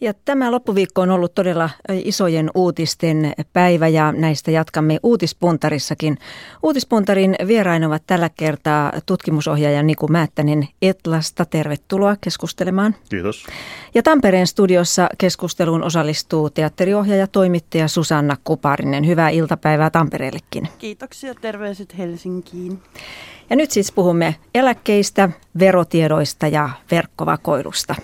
Ja tämä loppuviikko on ollut todella isojen uutisten päivä ja näistä jatkamme uutispuntarissakin. Uutispuntarin vieraina ovat tällä kertaa tutkimusohjaaja Niku Määttänen Etlasta. Tervetuloa keskustelemaan. Kiitos. Ja Tampereen studiossa keskusteluun osallistuu teatteriohjaaja toimittaja Susanna Kuparinen. Hyvää iltapäivää Tampereellekin. Kiitoksia, terveiset Helsinkiin. Ja nyt siis puhumme eläkkeistä, verotiedoista ja verkkovakoilusta.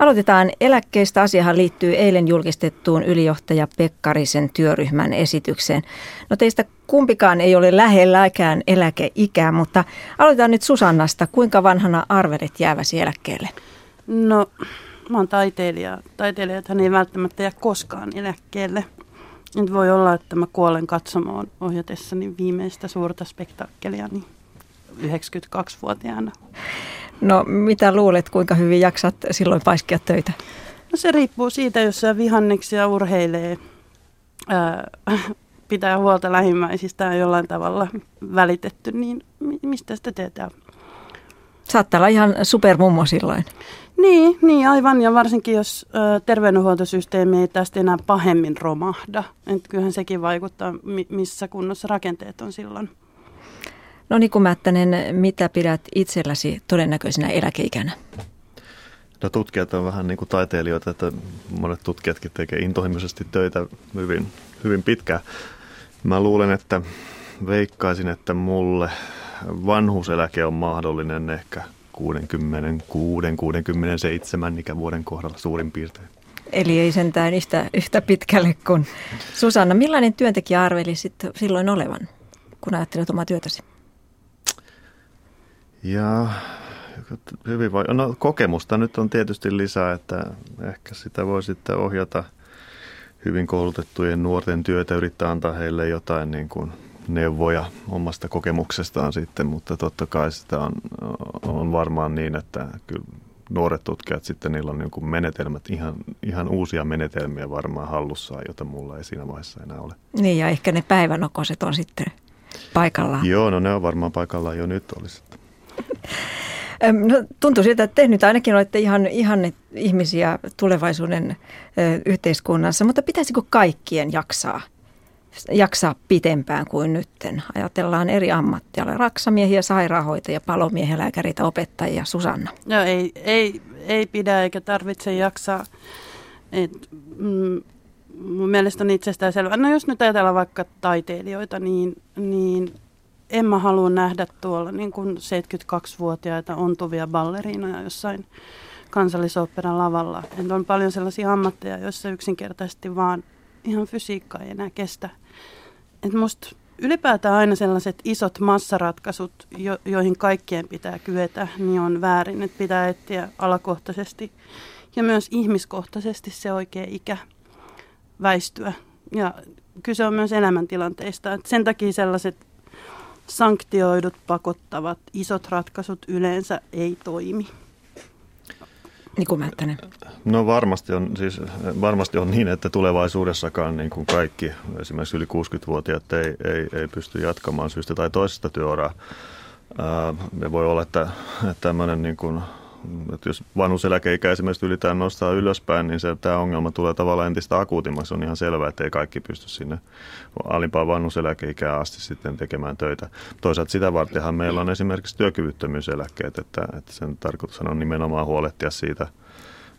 Aloitetaan eläkkeistä. Asiahan liittyy eilen julkistettuun ylijohtaja Pekkarisen työryhmän esitykseen. No teistä kumpikaan ei ole lähelläkään eläkeikää, mutta aloitetaan nyt Susannasta. Kuinka vanhana arvelet jääväsi eläkkeelle? No, mä oon taiteilija. Taiteilijathan ei välttämättä jää koskaan eläkkeelle. Nyt voi olla, että mä kuolen katsomaan ohjatessani viimeistä suurta spektaakkelia niin 92-vuotiaana. No mitä luulet, kuinka hyvin jaksat silloin paiskia töitä? No se riippuu siitä, jos sä vihanneksia urheilee, ää, pitää huolta lähimmäisistä ja jollain tavalla välitetty, niin mistä sitä teetään? Saattaa olla ihan supermummo silloin. Niin, niin aivan. Ja varsinkin jos ö, terveydenhuoltosysteemi ei tästä enää pahemmin romahda. Et kyllähän sekin vaikuttaa, missä kunnossa rakenteet on silloin. No niin kuin Mättänen, mitä pidät itselläsi todennäköisenä eläkeikänä? No tutkijat on vähän niin kuin taiteilijoita, että monet tutkijatkin tekee intohimoisesti töitä hyvin, hyvin pitkään. Mä luulen, että veikkaisin, että mulle vanhuuseläke on mahdollinen ehkä 66-67 ikävuoden kohdalla suurin piirtein. Eli ei sentään yhtä, yhtä pitkälle kuin Susanna. Millainen työntekijä arveli silloin olevan, kun ajattelet omaa työtäsi? Ja hyvin vai... No kokemusta nyt on tietysti lisää, että ehkä sitä voi sitten ohjata hyvin koulutettujen nuorten työtä, yrittää antaa heille jotain niin kuin neuvoja omasta kokemuksestaan sitten, mutta totta kai sitä on, on varmaan niin, että kyllä nuoret tutkijat sitten niillä on niin kuin menetelmät, ihan, ihan uusia menetelmiä varmaan hallussaan, joita mulla ei siinä vaiheessa enää ole. Niin ja ehkä ne päivänokoiset on sitten paikallaan. Joo, no ne on varmaan paikallaan jo nyt olisi. No, tuntuu siltä, että te nyt ainakin olette ihan, ihan ihmisiä tulevaisuuden yhteiskunnassa, mutta pitäisikö kaikkien jaksaa, jaksaa pitempään kuin nytten? Ajatellaan eri ammattia, raksamiehiä, sairaanhoitajia, palomiehiä, lääkäreitä, opettajia. Susanna. No ei, ei, ei pidä eikä tarvitse jaksaa. Et, mm, mun mielestä on itsestään selvä. No jos nyt ajatellaan vaikka taiteilijoita, niin, niin en mä halua nähdä tuolla niin kuin 72-vuotiaita ontuvia balleriinoja jossain kansallisoperan lavalla. Et on paljon sellaisia ammatteja, joissa yksinkertaisesti vaan ihan fysiikka ei enää kestä. Et musta ylipäätään aina sellaiset isot massaratkaisut, jo, joihin kaikkien pitää kyetä, niin on väärin. Et pitää etsiä alakohtaisesti ja myös ihmiskohtaisesti se oikea ikä väistyä. Ja kyse on myös elämäntilanteista. Et sen takia sellaiset sanktioidut, pakottavat, isot ratkaisut yleensä ei toimi. Niku Mättänen. No varmasti on, siis, varmasti on niin, että tulevaisuudessakaan niin kuin kaikki, esimerkiksi yli 60-vuotiaat ei, ei, ei pysty jatkamaan syystä tai toisesta työuraa. Me voi olla, että, että tämmöinen niin kuin että jos vanhuseläkeikä esimerkiksi ylitään nostaa ylöspäin, niin se, tämä ongelma tulee tavallaan entistä akuutimmaksi. On ihan selvää, että ei kaikki pysty sinne alimpaan vanhuseläkeikään asti sitten tekemään töitä. Toisaalta sitä vartenhan meillä on esimerkiksi työkyvyttömyyseläkkeet, että, että sen tarkoitus on nimenomaan huolehtia siitä –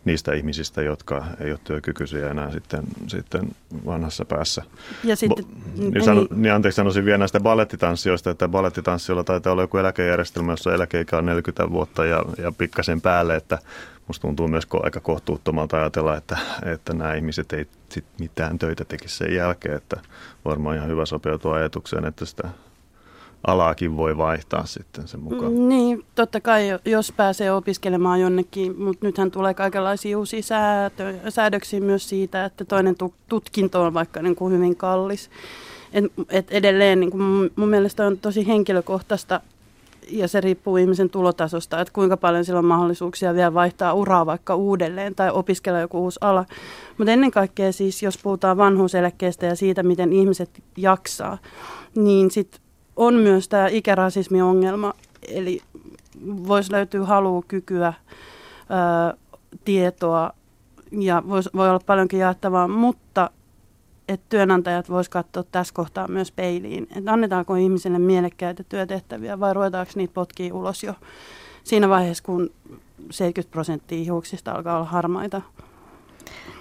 niistä ihmisistä, jotka ei ole työkykyisiä enää sitten, sitten vanhassa päässä. Ja sitten, Bo, niin, sano, niin anteeksi sanoisin vielä näistä balettitanssijoista, että balettitanssijoilla taitaa olla joku eläkejärjestelmä, jossa eläkeikä on 40 vuotta ja, ja pikkasen päälle, että musta tuntuu myös aika kohtuuttomalta ajatella, että, että nämä ihmiset ei sit mitään töitä tekisi sen jälkeen, että varmaan ihan hyvä sopeutua ajatukseen, että sitä alaakin voi vaihtaa sitten sen mukaan. Niin, totta kai, jos pääsee opiskelemaan jonnekin, mutta nythän tulee kaikenlaisia uusia säätö, säädöksiä myös siitä, että toinen tutkinto on vaikka niin kuin hyvin kallis. Et, et edelleen niin kuin mun, mun mielestä on tosi henkilökohtaista ja se riippuu ihmisen tulotasosta, että kuinka paljon sillä on mahdollisuuksia vielä vaihtaa uraa vaikka uudelleen tai opiskella joku uusi ala. Mutta ennen kaikkea siis, jos puhutaan vanhuuseläkkeestä ja siitä, miten ihmiset jaksaa, niin sitten on myös tämä ikärasismiongelma, eli voisi löytyä halua, kykyä, ää, tietoa ja vois, voi olla paljonkin jaettavaa, mutta että työnantajat vois katsoa tässä kohtaa myös peiliin, että annetaanko ihmisille mielekkäitä työtehtäviä vai ruvetaanko niitä potkia ulos jo siinä vaiheessa, kun 70 prosenttia hiuksista alkaa olla harmaita.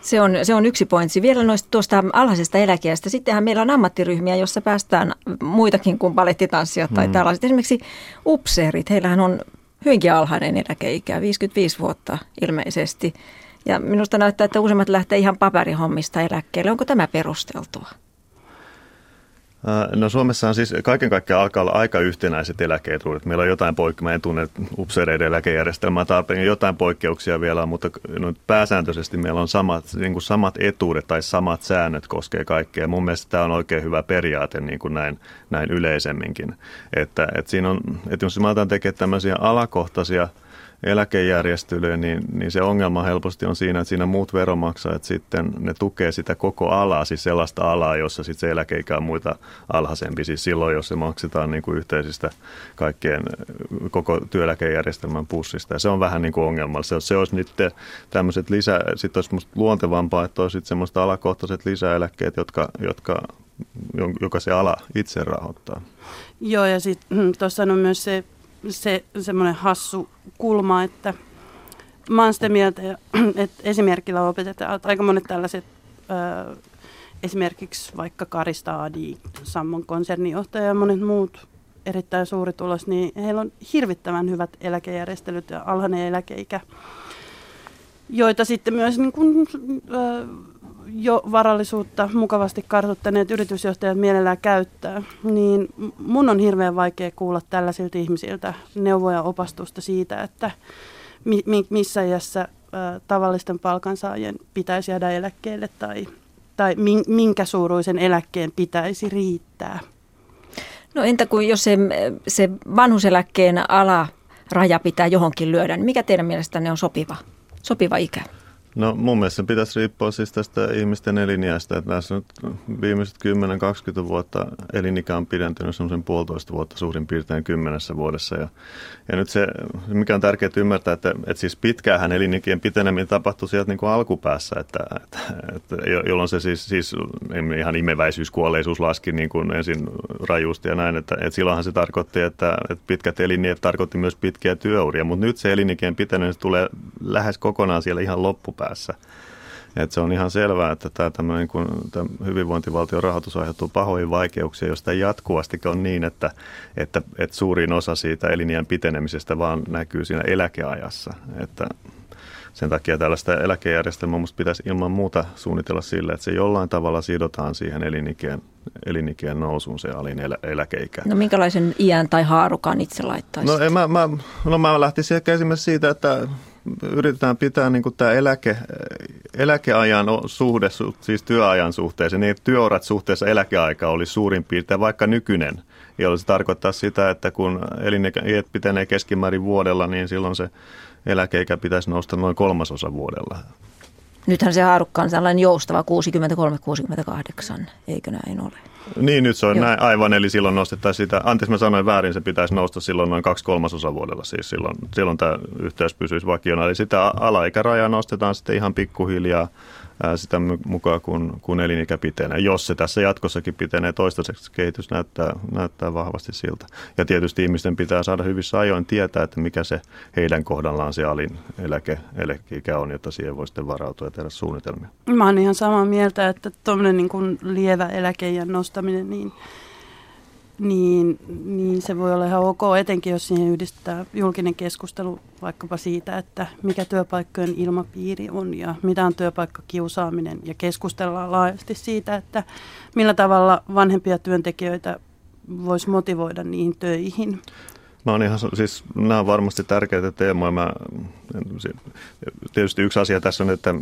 Se on, se on yksi pointsi. Vielä noista tuosta alhaisesta eläkeästä. Sittenhän meillä on ammattiryhmiä, jossa päästään muitakin kuin balettitanssijat tai mm. tällaiset. Esimerkiksi upseerit, heillähän on hyvinkin alhainen eläkeikä, 55 vuotta ilmeisesti. Ja minusta näyttää, että useimmat lähtee ihan paperihommista eläkkeelle. Onko tämä perusteltua? No Suomessa on siis kaiken kaikkiaan alkaa olla aika yhtenäiset eläkeetuudet. Meillä on jotain poikkeuksia, en tunne upseereiden eläkejärjestelmää tarpeen, jotain poikkeuksia vielä mutta no, pääsääntöisesti meillä on samat, niin kuin samat etuudet tai samat säännöt koskee kaikkea. Mun mielestä tämä on oikein hyvä periaate niin kuin näin, näin yleisemminkin. Että, että siinä on, että jos mä otan tekemään tämmöisiä alakohtaisia – eläkejärjestelyä, niin, niin se ongelma helposti on siinä, että siinä muut veromaksajat sitten, ne tukee sitä koko alaa, siis sellaista alaa, jossa sitten se eläkeikä on muita alhaisempi, siis silloin, jos se maksetaan niin kuin yhteisistä kaikkien koko työeläkejärjestelmän pussista. Ja se on vähän niin kuin ongelmallista. Se olisi nyt tämmöiset lisä, sitten olisi musta luontevampaa, että olisi semmoista alakohtaiset lisäeläkkeet, jotka, jotka joka se ala itse rahoittaa. Joo, ja sitten mm, tuossa on myös se se semmoinen hassu kulma, että mä oon sitä mieltä, että esimerkillä opetetaan, että aika monet tällaiset, ö, esimerkiksi vaikka Karista Adi, Sammon konsernijohtaja ja monet muut erittäin suuri tulos, niin heillä on hirvittävän hyvät eläkejärjestelyt ja alhainen eläkeikä, joita sitten myös niin kuin, ö, jo varallisuutta mukavasti kartoittaneet yritysjohtajat mielellään käyttää, niin mun on hirveän vaikea kuulla tällaisilta ihmisiltä neuvoja opastusta siitä, että mi- missä iässä tavallisten palkansaajien pitäisi jäädä eläkkeelle tai, tai minkä suuruisen eläkkeen pitäisi riittää. No entä kun jos se, se vanhuseläkkeen alaraja pitää johonkin lyödä, niin mikä teidän mielestänne on sopiva, sopiva ikä? No mun mielestä se pitäisi riippua siis tästä ihmisten eliniästä, että näissä nyt viimeiset 10-20 vuotta elinikä on pidentynyt semmoisen puolitoista vuotta suurin piirtein kymmenessä vuodessa. Ja, ja nyt se, mikä on tärkeää ymmärtää, että, että siis pitkäänhän elinikien piteneminen tapahtui sieltä niin kuin alkupäässä, että, että, että, jolloin se siis, siis ihan imeväisyyskuolleisuus laski niin kuin ensin rajusti ja näin, että, että silloinhan se tarkoitti, että, että pitkät eliniet tarkoitti myös pitkiä työuria, mutta nyt se elinikien piteneminen tulee lähes kokonaan siellä ihan loppupäin päässä. Et se on ihan selvää, että tämä, tämmöinen, kun tämä hyvinvointivaltion rahoitus aiheutuu pahoihin vaikeuksia, josta jatkuvasti on niin, että, että, että suurin osa siitä elinjään pitenemisestä vaan näkyy siinä eläkeajassa. Että sen takia tällaista eläkejärjestelmää minusta pitäisi ilman muuta suunnitella sille, että se jollain tavalla sidotaan siihen elinikien, elinikien nousuun se alin elä, eläkeikä. No minkälaisen iän tai haarukan itse laittaisi? No, mä, mä, no mä lähtisin ehkä esimerkiksi siitä, että yritetään pitää niin kuin tämä eläke, eläkeajan suhde, siis työajan suhteeseen, niin työurat suhteessa eläkeaika oli suurin piirtein vaikka nykyinen, jolloin se tarkoittaa sitä, että kun eliniät pitenee keskimäärin vuodella, niin silloin se eläkeikä pitäisi nousta noin kolmasosa vuodella. Nythän se haarukka on sellainen joustava 63-68, eikö näin ole? Niin, nyt se on Joo. näin aivan, eli silloin nostettaisiin sitä, anteeksi mä sanoin väärin, se pitäisi nousta silloin noin kaksi kolmasosa vuodella, siis silloin, silloin tämä yhteys pysyisi vakiona. Eli sitä alaikärajaa nostetaan sitten ihan pikkuhiljaa sitä mukaan, kun, kun elinikä pitenee. Jos se tässä jatkossakin pitenee, toistaiseksi kehitys näyttää, näyttää vahvasti siltä. Ja tietysti ihmisten pitää saada hyvissä ajoin tietää, että mikä se heidän kohdallaan se alin eläke, eläkeikä on, jotta siihen voi sitten varautua ja tehdä suunnitelmia. Mä oon ihan samaa mieltä, että tuommoinen niin lievä eläkeijän nostaminen, niin niin, niin se voi olla ihan ok, etenkin jos siihen yhdistetään julkinen keskustelu vaikkapa siitä, että mikä työpaikkojen ilmapiiri on ja mitä on työpaikkakiusaaminen ja keskustellaan laajasti siitä, että millä tavalla vanhempia työntekijöitä voisi motivoida niihin töihin. Mä oon ihan, siis nämä on varmasti tärkeitä teemoja. Mä, tietysti yksi asia tässä on, että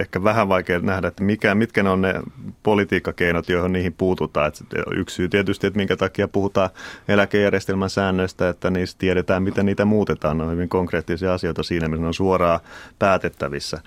ehkä vähän vaikea nähdä, että mikä, mitkä ne on ne politiikkakeinot, joihin niihin puututaan. Et yksi syy tietysti, että minkä takia puhutaan eläkejärjestelmän säännöistä, että niistä tiedetään, miten niitä muutetaan. Ne on hyvin konkreettisia asioita siinä, missä ne on suoraan päätettävissä.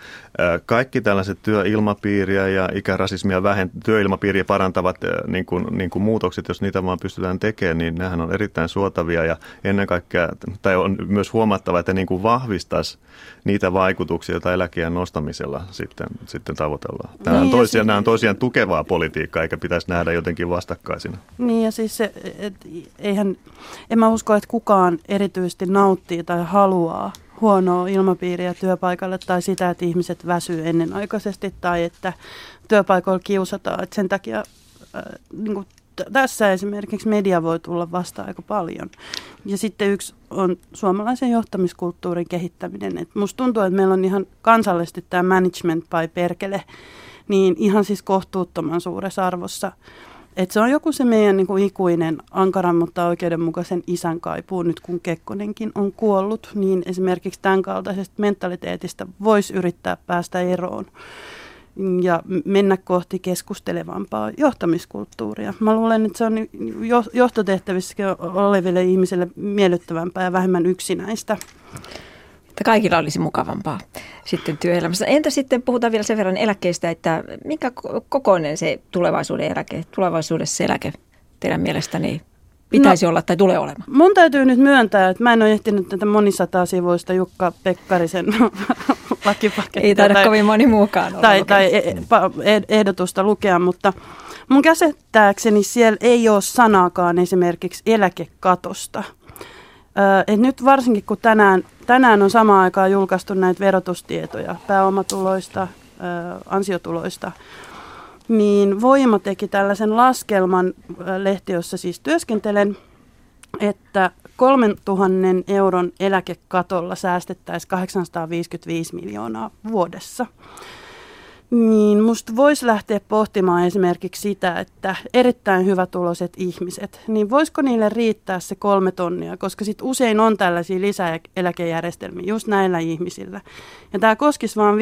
Kaikki tällaiset työilmapiiriä ja ikärasismia vähent- työilmapiiriä parantavat niin kuin, niin kuin muutokset, jos niitä vaan pystytään tekemään, niin nehän on erittäin suotavia ja ennen kaikkea, tai on myös huomattava, että niin kuin vahvistaisi niitä vaikutuksia, joita eläkeän nostamisella sitten, sitten tavoitellaan. Nämä, niin, on toisiaan, nämä on toisiaan tukevaa politiikkaa, eikä pitäisi nähdä jotenkin vastakkaisina. Niin ja siis se, et, eihän, en mä usko, että kukaan erityisesti nauttii tai haluaa huonoa ilmapiiriä työpaikalle tai sitä, että ihmiset väsyy ennenaikaisesti tai että työpaikoilla kiusataan. Että sen takia äh, niin kuin tässä esimerkiksi media voi tulla vasta aika paljon. Ja sitten yksi on suomalaisen johtamiskulttuurin kehittäminen. Et musta tuntuu, että meillä on ihan kansallisesti tämä management by perkele, niin ihan siis kohtuuttoman suuressa arvossa. Et se on joku se meidän niin kuin ikuinen ankaran, mutta oikeudenmukaisen isän kaipuu nyt kun Kekkonenkin on kuollut, niin esimerkiksi tämän kaltaisesta mentaliteetista voisi yrittää päästä eroon ja mennä kohti keskustelevampaa johtamiskulttuuria. Mä luulen, että se on johtotehtävissä oleville ihmisille miellyttävämpää ja vähemmän yksinäistä. Että kaikilla olisi mukavampaa sitten työelämässä. Entä sitten, puhutaan vielä sen verran eläkkeistä, että minkä kokoinen se tulevaisuuden eläke, tulevaisuudessa eläke teidän mielestäni pitäisi no, olla tai tulee olemaan? Mun täytyy nyt myöntää, että mä en ole ehtinyt tätä monisataa sivuista Jukka Pekkarisen lakipakettia. Ei taida tai, kovin moni muukaan olla tai, tai e- e- ehdotusta lukea, mutta mun käsittääkseni siellä ei ole sanaakaan esimerkiksi eläkekatosta. et nyt varsinkin kun tänään, tänään on samaan aikaan julkaistu näitä verotustietoja pääomatuloista, ansiotuloista, niin Voima teki tällaisen laskelman lehti, jossa siis työskentelen, että 3000 euron eläkekatolla säästettäisiin 855 miljoonaa vuodessa. Niin musta voisi lähteä pohtimaan esimerkiksi sitä, että erittäin hyvätuloiset ihmiset, niin voisiko niille riittää se kolme tonnia, koska sit usein on tällaisia lisäeläkejärjestelmiä just näillä ihmisillä. Ja tämä koskisi vain 5,4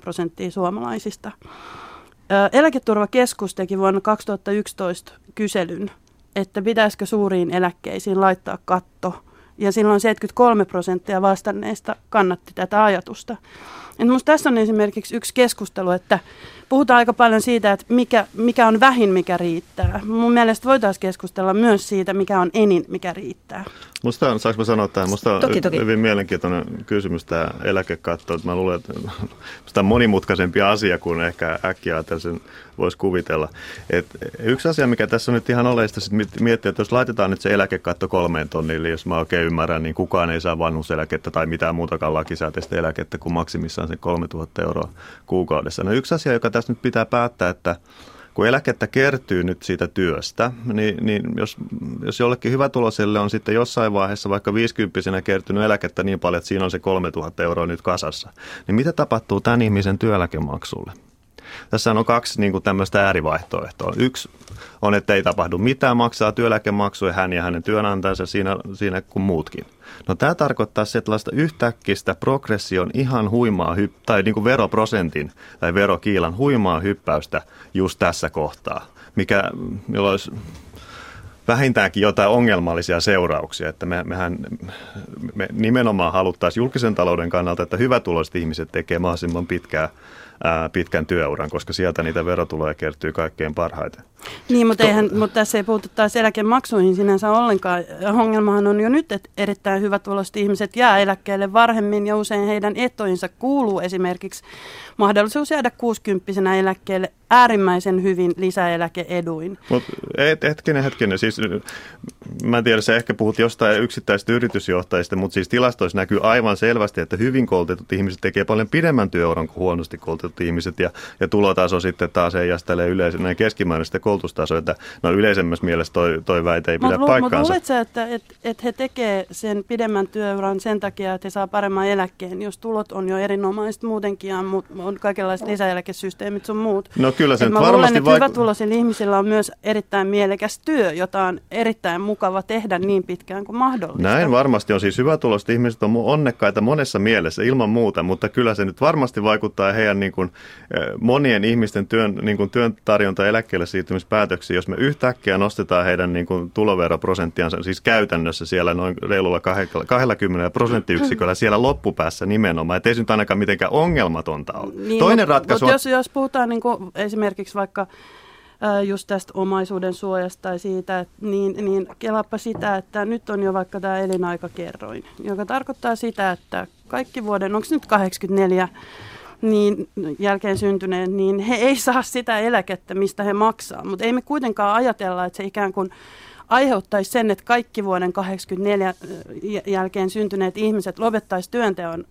prosenttia suomalaisista. Eläketurvakeskus teki vuonna 2011 kyselyn, että pitäisikö suuriin eläkkeisiin laittaa katto. Ja silloin 73 prosenttia vastanneista kannatti tätä ajatusta. Minusta tässä on esimerkiksi yksi keskustelu, että puhutaan aika paljon siitä, että mikä, mikä on vähin, mikä riittää. Mun mielestä voitaisiin keskustella myös siitä, mikä on enin, mikä riittää. Musta on, saanko mä sanoa tähän, musta on toki, toki. hyvin mielenkiintoinen kysymys tämä eläkekatto. Mä luulen, että tämä on monimutkaisempi asia kuin ehkä äkkiä sen voisi kuvitella. Et yksi asia, mikä tässä on nyt ihan oleista miettiä, että jos laitetaan nyt se eläkekatto kolmeen tonnille, jos mä oikein ymmärrän, niin kukaan ei saa vanhuseläkettä tai mitään muutakaan lakisääteistä eläkettä kuin maksimissaan se 3000 euroa kuukaudessa. No yksi asia, joka tässä nyt pitää päättää, että kun eläkettä kertyy nyt siitä työstä, niin, niin jos, jos jollekin hyvätuloselle on sitten jossain vaiheessa vaikka 50 kertynyt eläkettä niin paljon, että siinä on se 3000 euroa nyt kasassa, niin mitä tapahtuu tämän ihmisen työeläkemaksulle? Tässä on kaksi niin kuin tämmöistä äärivaihtoehtoa. Yksi on, että ei tapahdu mitään, maksaa työeläkemaksuja hän ja hänen työnantajansa siinä, siinä kuin muutkin. No tämä tarkoittaa sellaista yhtäkkistä progression ihan huimaa, hypp- tai niin kuin veroprosentin tai verokiilan huimaa hyppäystä just tässä kohtaa, mikä olisi vähintäänkin jotain ongelmallisia seurauksia, että me, mehän me nimenomaan haluttaisiin julkisen talouden kannalta, että hyvätuloiset ihmiset tekee mahdollisimman pitkää pitkän työuran, koska sieltä niitä verotuloja kertyy kaikkein parhaiten. Niin, mutta, eihän, mutta tässä ei puhuta taas eläkemaksuihin sinänsä ollenkaan. Ongelmahan on jo nyt, että erittäin hyvätuloiset ihmiset jää eläkkeelle varhemmin ja usein heidän etoinsa kuuluu esimerkiksi mahdollisuus jäädä 60 eläkkeelle äärimmäisen hyvin lisäeläkeeduin. Mutta et, hetkinen, hetkinen. Siis, mä en tiedä, sä ehkä puhut jostain yksittäisistä yritysjohtajista, mutta siis tilastoissa näkyy aivan selvästi, että hyvin koulutetut ihmiset tekee paljon pidemmän työuran kuin huonosti koulutetut ihmiset ja, ja tulotaso sitten taas ei jastelee yleisen näin keskimääräistä koulutustasoa, että no yleisemmässä mielessä toi, toi väite ei pidä mut, paikkaansa. Mutta luuletko että et, et he tekee sen pidemmän työuran sen takia, että he saa paremman eläkkeen, jos tulot on jo erinomaiset muutenkin ja on kaikenlaiset lisäeläkesysteemit sun muut? No kyllä se nyt varmasti luulen, että vaiku- hyvätuloisilla ihmisillä on myös erittäin mielekäs työ, jota on erittäin mukava tehdä niin pitkään kuin mahdollista. Näin varmasti on. Siis hyvätuloiset ihmiset on onnekkaita monessa mielessä ilman muuta, mutta kyllä se nyt varmasti vaikuttaa heidän niin kuin, eh, monien ihmisten työn, niin kuin työn tarjonta eläkkeelle siirtymispäätöksiin. Jos me yhtäkkiä nostetaan heidän niin kuin tuloveroprosenttiansa, siis käytännössä siellä noin reilulla 20 prosenttiyksiköllä siellä loppupäässä nimenomaan. Että ei se nyt ainakaan mitenkään ongelmatonta ole. Niin, Toinen mut, ratkaisu mut on... jos, jos puhutaan niin kuin esimerkiksi vaikka just tästä omaisuuden suojasta tai siitä, niin, niin kelappa sitä, että nyt on jo vaikka tämä elinaikakerroin, joka tarkoittaa sitä, että kaikki vuoden, onko nyt 84 niin jälkeen syntyneet, niin he ei saa sitä eläkettä, mistä he maksaa. Mutta ei me kuitenkaan ajatella, että se ikään kuin aiheuttaisi sen, että kaikki vuoden 84 jälkeen syntyneet ihmiset lopettaisi työnteon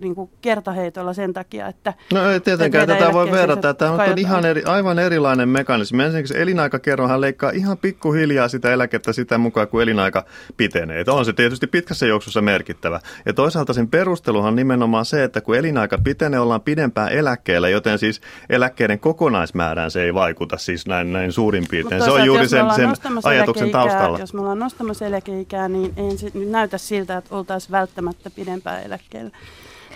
niin kuin kertaheitolla sen takia, että... No ei tietenkään että tätä voi verrata. Tämä on ihan eri, aivan erilainen mekanismi. Ensinnäkin elinaikakerrohan leikkaa ihan pikkuhiljaa sitä eläkettä sitä mukaan, kun elinaika pitenee. Että on se tietysti pitkässä juoksussa merkittävä. Ja toisaalta sen perusteluhan on nimenomaan se, että kun elinaika pitenee, ollaan pidempään eläkkeellä, joten siis eläkkeiden kokonaismäärään se ei vaikuta siis näin, näin suurin piirtein. Se on juuri sen, sen ajatuksen taustalla. Jos me ollaan nostamassa eläkeikää, niin ei se nyt näytä siltä, että oltaisiin välttämättä pidempään eläkkeellä.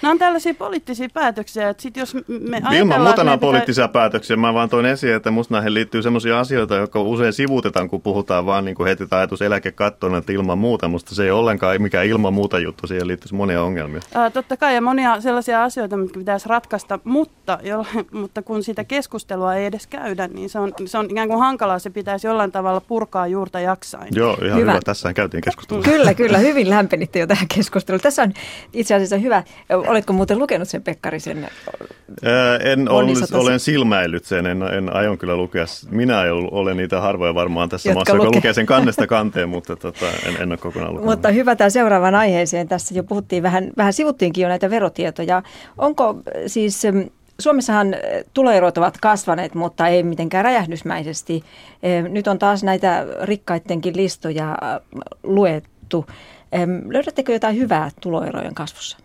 Nämä on tällaisia poliittisia päätöksiä, että sit jos me. Ilman muuta nämä on poliittisia päätöksiä. Mä vaan toin esiin, että musta näihin liittyy sellaisia asioita, jotka usein sivuutetaan, kun puhutaan vaan niin kuin heti tämä ajatus eläkekattoon, että ilman muuta. Musta se ei ollenkaan mikään ilman muuta juttu. Siihen liittyy monia ongelmia. Ää, totta kai, ja monia sellaisia asioita, mitkä pitäisi ratkaista, mutta, jolla, mutta kun sitä keskustelua ei edes käydä, niin se on, se on ikään kuin hankalaa. Se pitäisi jollain tavalla purkaa juurta jaksain. Joo, ihan Hyvä. hyvä. hyvä. Tässähän käytiin keskustelua. Kyllä, kyllä. Hyvin lämpenitte jo tähän keskusteluun. Tässä on itse asiassa hyvä. Oletko muuten lukenut sen Pekkarisen? Ää, En ole, olen silmäillyt sen, en, en aion kyllä lukea. Minä olen niitä harvoja varmaan tässä Jotka maassa, joka lukee. lukee sen kannesta kanteen, mutta tota, en, en ole kokonaan lukenut. Mutta hyvä tämä seuraavaan aiheeseen. Tässä jo puhuttiin vähän, vähän sivuttiinkin jo näitä verotietoja. Onko siis... Suomessahan tuloerot ovat kasvaneet, mutta ei mitenkään räjähdysmäisesti. Äh, Nyt on taas näitä rikkaittenkin listoja luettu. Löydättekö jotain hyvää tuloerojen kasvussa?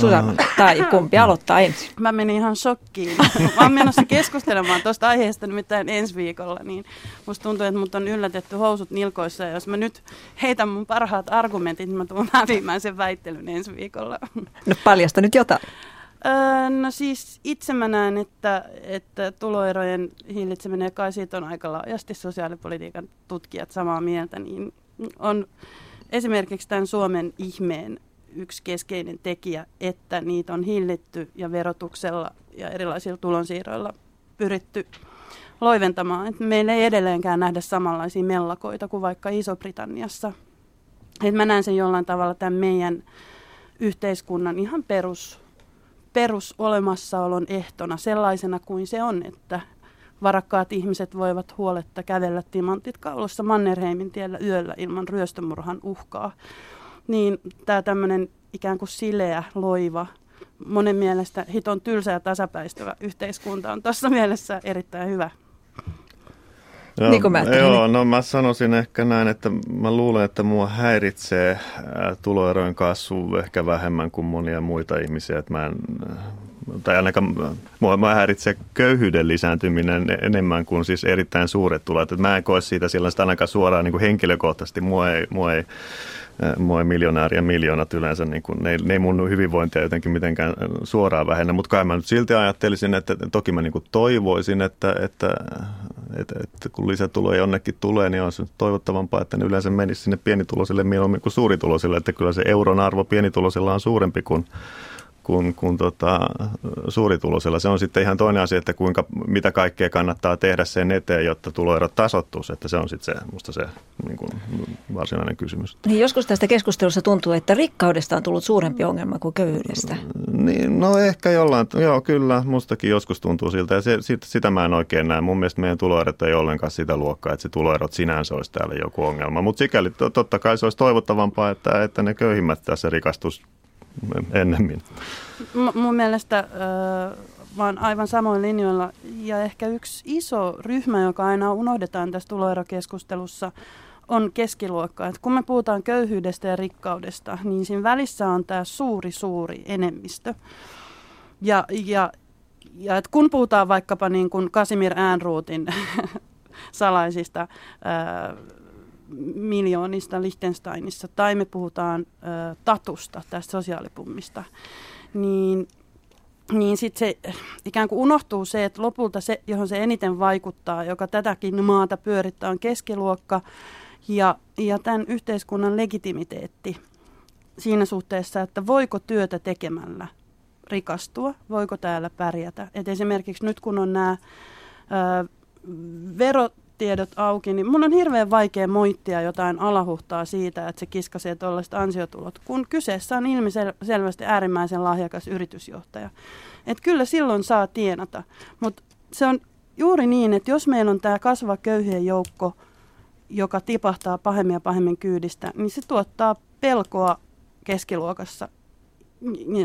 Susanna, tai kumpi aloittaa ensin? Mä menin ihan shokkiin. Mä oon menossa keskustelemaan tuosta aiheesta nimittäin ensi viikolla, niin musta tuntuu, että mut on yllätetty housut nilkoissa. Ja jos mä nyt heitän mun parhaat argumentit, niin mä tulen häviämään sen väittelyn ensi viikolla. No paljasta nyt jotain. Öö, no siis itse mä näen, että, että tuloerojen hillitseminen, ja kai siitä on aika laajasti sosiaalipolitiikan tutkijat samaa mieltä, niin on esimerkiksi tämän Suomen ihmeen yksi keskeinen tekijä, että niitä on hillitty ja verotuksella ja erilaisilla tulonsiirroilla pyritty loiventamaan. Et meillä ei edelleenkään nähdä samanlaisia mellakoita kuin vaikka Iso-Britanniassa. Et mä näen sen jollain tavalla tämän meidän yhteiskunnan ihan perus, perusolemassaolon ehtona sellaisena kuin se on, että varakkaat ihmiset voivat huoletta kävellä timantit kaulassa Mannerheimin tiellä yöllä ilman ryöstömurhan uhkaa. Niin tämä tämmöinen ikään kuin sileä, loiva, monen mielestä hiton tylsä ja tasapäistyvä yhteiskunta on tuossa mielessä erittäin hyvä. Joo, Niin kuin mä ajattelin, Joo, no mä sanoisin ehkä näin, että mä luulen, että mua häiritsee tuloerojen kasvu ehkä vähemmän kuin monia muita ihmisiä. Että mä en, tai ainakaan mua, mua häiritsee köyhyyden lisääntyminen enemmän kuin siis erittäin suuret tulot. Mä en koe siitä sellaista ainakaan suoraan niin kuin henkilökohtaisesti. Mua ei, mua ei mua miljonääri ja miljoonat yleensä, niin kuin, ne, ei, ne ei mun hyvinvointia jotenkin mitenkään suoraan vähennä, mutta kai mä nyt silti ajattelisin, että toki mä niin kuin toivoisin, että, että, että, että kun lisätuloja jonnekin tulee, niin se toivottavampaa, että ne yleensä menisi sinne pienituloisille mieluummin kuin suurituloisille, että kyllä se euron arvo pienituloisilla on suurempi kuin kuin, kuin tota, suurituloisella. Se on sitten ihan toinen asia, että kuinka, mitä kaikkea kannattaa tehdä sen eteen, jotta tuloerot tasottuisi. Että se on sitten se, musta se niin kuin, varsinainen kysymys. Niin joskus tästä keskustelussa tuntuu, että rikkaudesta on tullut suurempi ongelma kuin köyhyydestä. Niin, no ehkä jollain, joo kyllä, mustakin joskus tuntuu siltä ja se, sit, sitä mä en oikein näe. Mun mielestä meidän tuloerot ei ollenkaan sitä luokkaa, että se tuloerot sinänsä olisi täällä joku ongelma. Mutta sikäli to, totta kai se olisi toivottavampaa, että, että ne köyhimmät tässä rikastus ennemmin. M- mun mielestä äh, aivan samoin linjoilla. Ja ehkä yksi iso ryhmä, joka aina unohdetaan tässä tuloerokeskustelussa, on keskiluokka. Et kun me puhutaan köyhyydestä ja rikkaudesta, niin siinä välissä on tämä suuri, suuri enemmistö. Ja, ja ja et kun puhutaan vaikkapa niin kuin Kasimir Äänruutin salaisista ää, miljoonista Liechtensteinissa, tai me puhutaan ää, Tatusta, tästä sosiaalipummista, niin, niin sitten se ikään kuin unohtuu se, että lopulta se, johon se eniten vaikuttaa, joka tätäkin maata pyörittää, on keskiluokka ja, ja tämän yhteiskunnan legitimiteetti siinä suhteessa, että voiko työtä tekemällä rikastua, voiko täällä pärjätä. Et esimerkiksi nyt kun on nämä verotiedot auki, niin mun on hirveän vaikea moittia jotain alahuhtaa siitä, että se kiskasee tuollaiset ansiotulot, kun kyseessä on ilmiselvästi äärimmäisen lahjakas yritysjohtaja. Et kyllä silloin saa tienata, mutta se on juuri niin, että jos meillä on tämä kasvava köyhien joukko, joka tipahtaa pahemmin ja pahemmin kyydistä, niin se tuottaa pelkoa keskiluokassa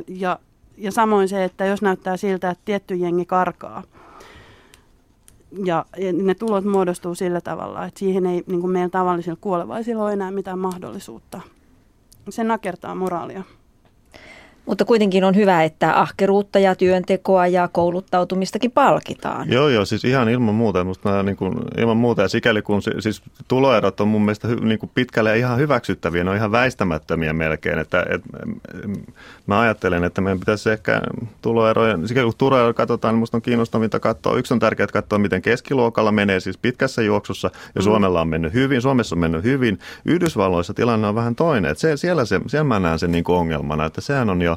ja ja samoin se, että jos näyttää siltä, että tietty jengi karkaa, ja ne tulot muodostuu sillä tavalla, että siihen ei niin kuin meidän tavallisilla kuolevaisilla ole enää mitään mahdollisuutta. Se nakertaa moraalia. Mutta kuitenkin on hyvä, että ahkeruutta ja työntekoa ja kouluttautumistakin palkitaan. Joo, joo, siis ihan ilman muuta. Musta nämä, niin kuin, ilman muuta ja sikäli kun siis tuloerot on mun mielestä niin kuin pitkälle ihan hyväksyttäviä, ne on ihan väistämättömiä melkein. Että, et, mä ajattelen, että meidän pitäisi ehkä tuloeroja, sikäli kun tuloeroja katsotaan, niin musta on kiinnostavinta katsoa. Yksi on tärkeää katsoa, miten keskiluokalla menee siis pitkässä juoksussa ja mm. Suomella on mennyt hyvin, Suomessa on mennyt hyvin. Yhdysvalloissa tilanne on vähän toinen. Että se, siellä, se, siellä mä näen sen niin kuin ongelmana, että sehän on jo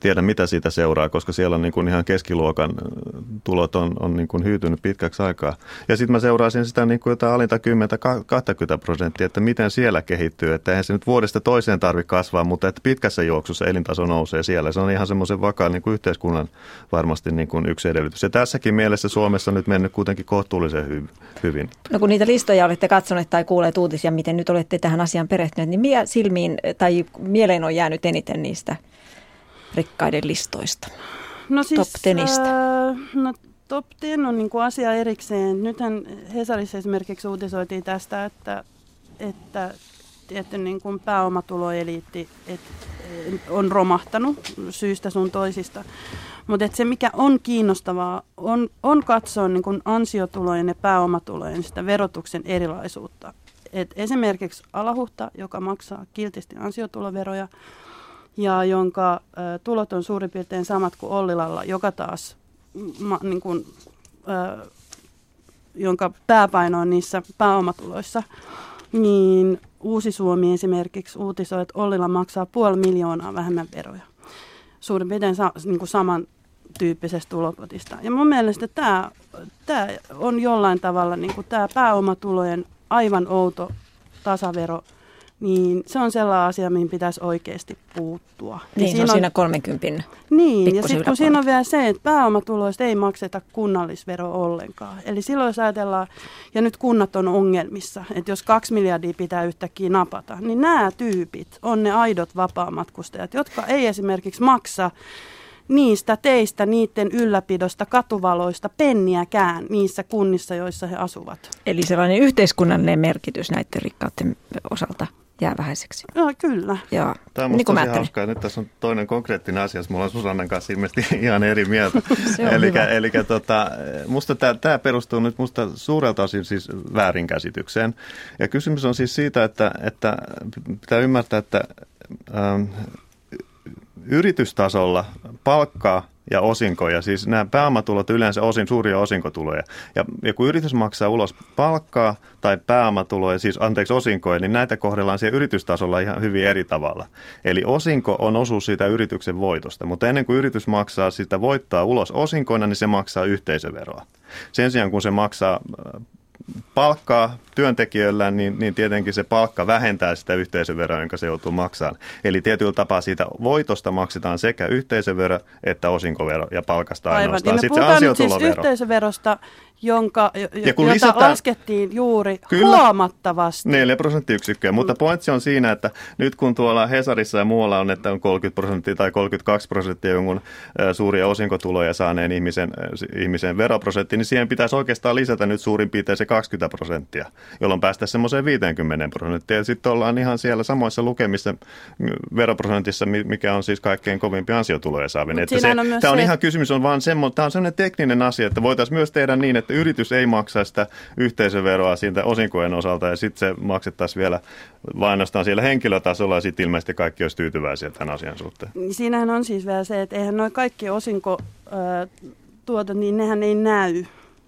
tiedä, mitä siitä seuraa, koska siellä on niin kuin ihan keskiluokan eh, tulot on, on niin kuin hyytynyt pitkäksi aikaa. Ja sitten mä seuraisin sitä niin kuin jotain alinta 10-20 prosenttia, että miten siellä kehittyy. Että eihän se nyt vuodesta toiseen tarvitse kasvaa, mutta että pitkässä juoksussa elintaso nousee siellä. Se on ihan semmoisen vakaan niin kuin yhteiskunnan varmasti niin kuin yksi edellytys. Ja tässäkin mielessä Suomessa on nyt mennyt kuitenkin kohtuullisen hy- hyvin. No kun niitä listoja olette katsoneet tai kuulleet uutisia, miten nyt olette tähän asiaan perehtyneet, niin mikä silmiin tai mieleen on jäänyt eniten niistä – rikkaiden listoista? No siis, top tenistä. Äh, no top ten on niin kuin asia erikseen. Nythän Hesarissa esimerkiksi uutisoitiin tästä, että, että tietty niin kuin pääomatuloeliitti et, on romahtanut syystä sun toisista. Mutta se, mikä on kiinnostavaa, on, on katsoa niin kuin ansiotulojen ja pääomatulojen sitä verotuksen erilaisuutta. Et esimerkiksi alahuhta, joka maksaa kiltisti ansiotuloveroja, ja jonka tulot on suurin piirtein samat kuin Ollilalla, joka taas, ma, niin kuin, ä, jonka pääpaino on niissä pääomatuloissa, niin Uusi Suomi esimerkiksi uutisoi, että Ollila maksaa puoli miljoonaa vähemmän veroja. Suurin piirtein sa, niin kuin saman tyyppisestä tulopotista. Ja mun mielestä tämä, tämä on jollain tavalla niin kuin tämä pääomatulojen aivan outo tasavero – niin se on sellainen asia, mihin pitäisi oikeasti puuttua. Niin, ja siinä on siinä 30 Niin, ja sitten kun siinä on vielä se, että pääomatuloista ei makseta kunnallisvero ollenkaan. Eli silloin jos ajatellaan, ja nyt kunnat on ongelmissa, että jos kaksi miljardia pitää yhtäkkiä napata, niin nämä tyypit on ne aidot vapaamatkustajat, jotka ei esimerkiksi maksa niistä teistä, niiden ylläpidosta, katuvaloista penniäkään niissä kunnissa, joissa he asuvat. Eli sellainen yhteiskunnallinen merkitys näiden rikkaiden osalta jää vähäiseksi. No, kyllä. Joo. Tämä on niin tosi hauskaa. Nyt tässä on toinen konkreettinen asia, mulla on Susannan kanssa ilmeisesti ihan eri mieltä. eli eli tota, musta tämä, tämä perustuu nyt musta suurelta osin siis väärinkäsitykseen. Ja kysymys on siis siitä, että, että pitää ymmärtää, että ähm, yritystasolla palkkaa ja osinkoja. Siis nämä pääomatulot yleensä osin suuria osinkotuloja. Ja, ja kun yritys maksaa ulos palkkaa tai pääomatuloja, siis anteeksi osinkoja, niin näitä kohdellaan siellä yritystasolla ihan hyvin eri tavalla. Eli osinko on osuus siitä yrityksen voitosta, mutta ennen kuin yritys maksaa sitä voittaa ulos osinkoina, niin se maksaa yhteisöveroa. Sen sijaan kun se maksaa palkkaa työntekijöillä, niin, niin tietenkin se palkka vähentää sitä yhteisöveroa, jonka se joutuu maksamaan. Eli tietyllä tapaa siitä voitosta maksetaan sekä yhteisövero että osinkovero ja palkasta Aivan. ainoastaan. Ja me Sitten se nyt siis yhteisöverosta, jonka, ja jota lisätään, laskettiin juuri kyllä, huomattavasti. 4 prosenttiyksikköä, mutta pointsi on siinä, että nyt kun tuolla Hesarissa ja muualla on, että on 30 prosenttia tai 32 prosenttia jonkun suuria osinkotuloja saaneen ihmisen, ihmisen veroprosentti, niin siihen pitäisi oikeastaan lisätä nyt suurin piirtein se 20 prosenttia, jolloin päästä semmoiseen 50 prosenttia. Ja sitten ollaan ihan siellä samoissa lukemissa veroprosentissa, mikä on siis kaikkein kovimpia ansiotuloja on tämä on se... ihan kysymys, on vaan semmo, tämä on sellainen tekninen asia, että voitaisiin myös tehdä niin, että yritys ei maksa sitä yhteisöveroa siitä osinkojen osalta ja sitten se maksettaisiin vielä vain ainoastaan siellä henkilötasolla ja sitten ilmeisesti kaikki olisi tyytyväisiä tämän asian suhteen. Siinähän on siis vielä se, että eihän noin kaikki osinko tuota, niin nehän ei näy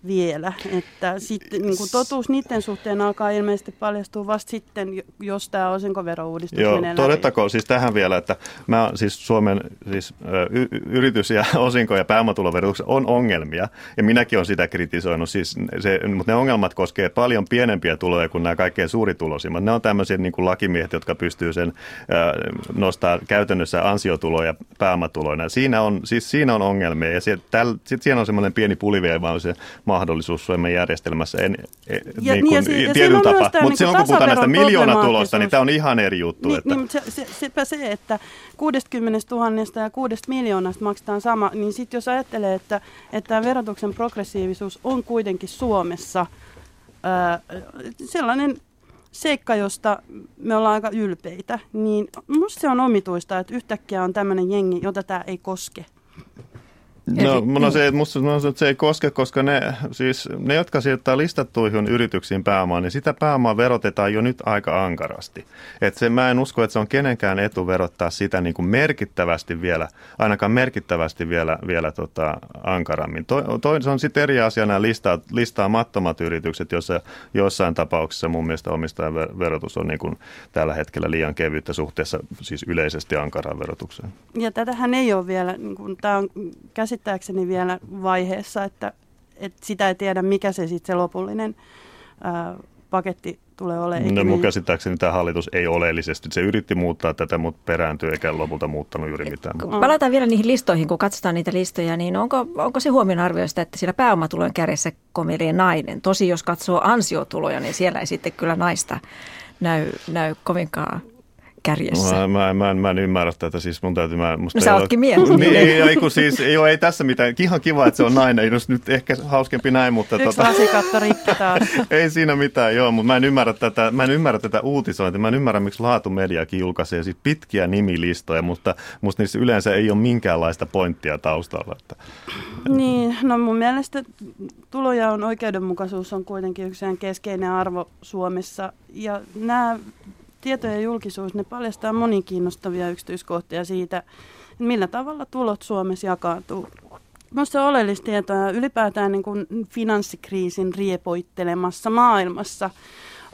vielä. Että sitten niin kuin totuus niiden suhteen alkaa ilmeisesti paljastua vasta sitten, jos tämä osinkoverouudistus Joo, menee todettakoon siis tähän vielä, että mä, siis Suomen siis, y- yritys- ja osinko- ja pääomatuloverotuksessa on ongelmia, ja minäkin olen sitä kritisoinut, siis se, mutta ne ongelmat koskee paljon pienempiä tuloja kuin nämä kaikkein suurituloisimmat. Ne on tämmöisiä niin kuin lakimiehet, jotka pystyy sen äh, nostaa käytännössä ansiotuloja pääomatuloina. Siinä on, siis siinä on ongelmia, ja sitten siinä on semmoinen pieni vaan se mahdollisuus Suomen järjestelmässä en, en, ja, niin kuin, niin, ja, tietyllä tapaa. Mutta niin silloin kun puhutaan näistä miljoonatulosta, niin tämä on ihan eri juttu. Niin, että... niin, se, se, sepä se, että 60 000 ja 6 miljoonasta maksetaan sama, niin sitten jos ajattelee, että, että verotuksen progressiivisuus on kuitenkin Suomessa ää, sellainen seikka, josta me ollaan aika ylpeitä, niin minusta se on omituista, että yhtäkkiä on tämmöinen jengi, jota tämä ei koske. No, no se, musta no, se ei koske, koska ne, siis ne, jotka sijoittaa listattuihin yrityksiin pääomaa, niin sitä pääomaa verotetaan jo nyt aika ankarasti. Et se, mä en usko, että se on kenenkään etu verottaa sitä niin kuin merkittävästi vielä, ainakaan merkittävästi vielä, vielä tota, ankarammin. To, to, se on sitten eri asia nämä listaa, listaamattomat yritykset, joissa jossain tapauksessa mun mielestä omistajan verotus on niin kuin tällä hetkellä liian kevyttä suhteessa siis yleisesti ankaraan verotukseen. Ja tätähän ei ole vielä, niin kuin, tämä on käs käsittääkseni vielä vaiheessa, että, että sitä ei tiedä, mikä se sitten se lopullinen ää, paketti tulee olemaan. No mun käsittääkseni tämä hallitus ei oleellisesti. Se yritti muuttaa tätä, mutta perääntyi eikä lopulta muuttanut juuri mitään. Palataan vielä niihin listoihin, kun katsotaan niitä listoja, niin onko, onko se huomionarvioista, että siellä pääomatulojen kärjessä komelee nainen? Tosi jos katsoo ansiotuloja, niin siellä ei sitten kyllä naista näy, näy kovinkaan kärjessä. Mä, mä, mä, en, mä en ymmärrä tätä, siis mun täytyy... Mä, musta no sä ootkin mies. Niin, ei, ei, kun siis, joo, ei tässä mitään. Ihan kiva, että se on nainen. Ei nyt ehkä hauskempi näin, mutta... Yksi tota, lasikatto rikki taas. ei siinä mitään, joo, mutta mä en ymmärrä tätä, mä en ymmärrä tätä uutisointia. Mä en ymmärrä, miksi laatumediakin julkaisee sit pitkiä nimilistoja, mutta musta niissä yleensä ei ole minkäänlaista pointtia taustalla. Että, niin, no mun mielestä tuloja on oikeudenmukaisuus on kuitenkin yksi keskeinen arvo Suomessa. Ja nämä tietojen julkisuus, ne paljastaa moni kiinnostavia yksityiskohtia siitä, millä tavalla tulot Suomessa jakautuu. Minusta on oleellista tietoa ylipäätään niin kuin finanssikriisin riepoittelemassa maailmassa.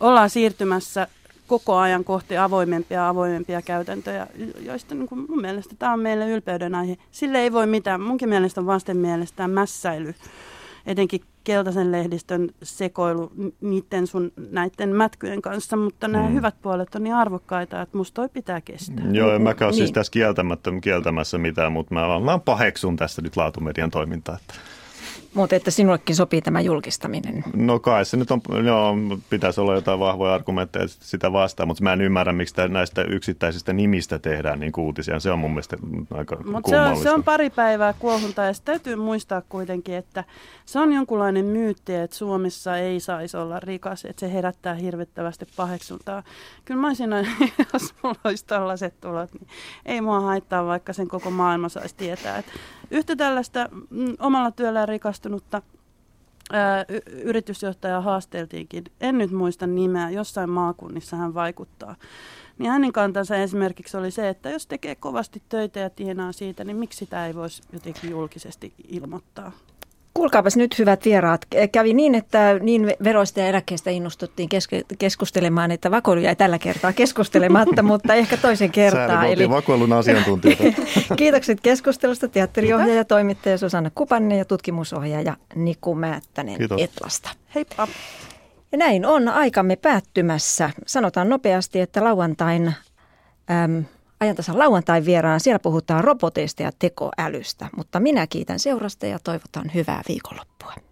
Ollaan siirtymässä koko ajan kohti avoimempia avoimempia käytäntöjä, joista niin kuin mun mielestä tämä on meille ylpeyden aihe. Sille ei voi mitään. Munkin mielestä vasten mielestä mässäily etenkin keltaisen lehdistön sekoilu niiden sun näiden mätkyjen kanssa, mutta nämä mm. hyvät puolet on niin arvokkaita, että musta toi pitää kestää. Joo, en mäkään niin. siis tässä kieltämättä, kieltämässä mitään, mutta mä vaan, mä paheksun tässä nyt laatumedian toimintaa. Että. Mutta että sinullekin sopii tämä julkistaminen. No kai se nyt on, joo, pitäisi olla jotain vahvoja argumentteja sitä vastaan, mutta mä en ymmärrä, miksi näistä yksittäisistä nimistä tehdään niin uutisia. Se on mun mielestä aika Mutta se on, se on pari päivää kuohunta ja täytyy muistaa kuitenkin, että se on jonkunlainen myytti, että Suomessa ei saisi olla rikas, että se herättää hirvittävästi paheksuntaa. Kyllä mä olisin, jos mulla olisi tällaiset tulot, niin ei mua haittaa, vaikka sen koko maailma saisi tietää. Että yhtä tällaista mm, omalla työllään rikastunutta y- yritysjohtajaa haasteltiinkin. En nyt muista nimeä, jossain maakunnissa hän vaikuttaa. Niin hänen kantansa esimerkiksi oli se, että jos tekee kovasti töitä ja tienaa siitä, niin miksi sitä ei voisi jotenkin julkisesti ilmoittaa? Kuulkaapas nyt hyvät vieraat. Kävi niin, että niin veroista ja eläkkeistä innostuttiin keskustelemaan, että vakoilu jäi tällä kertaa keskustelematta, mutta ehkä toisen kertaa. Eli vakoilun asiantuntijoita. Kiitokset keskustelusta teatteriohjaaja, toimittaja Susanna Kupanne ja tutkimusohjaaja Niku Määttänen Kiitos. Etlasta. Heippa. Ja näin on aikamme päättymässä. Sanotaan nopeasti, että lauantain äm, ajantasan lauantain vieraana. Siellä puhutaan roboteista ja tekoälystä, mutta minä kiitän seurasta ja toivotan hyvää viikonloppua.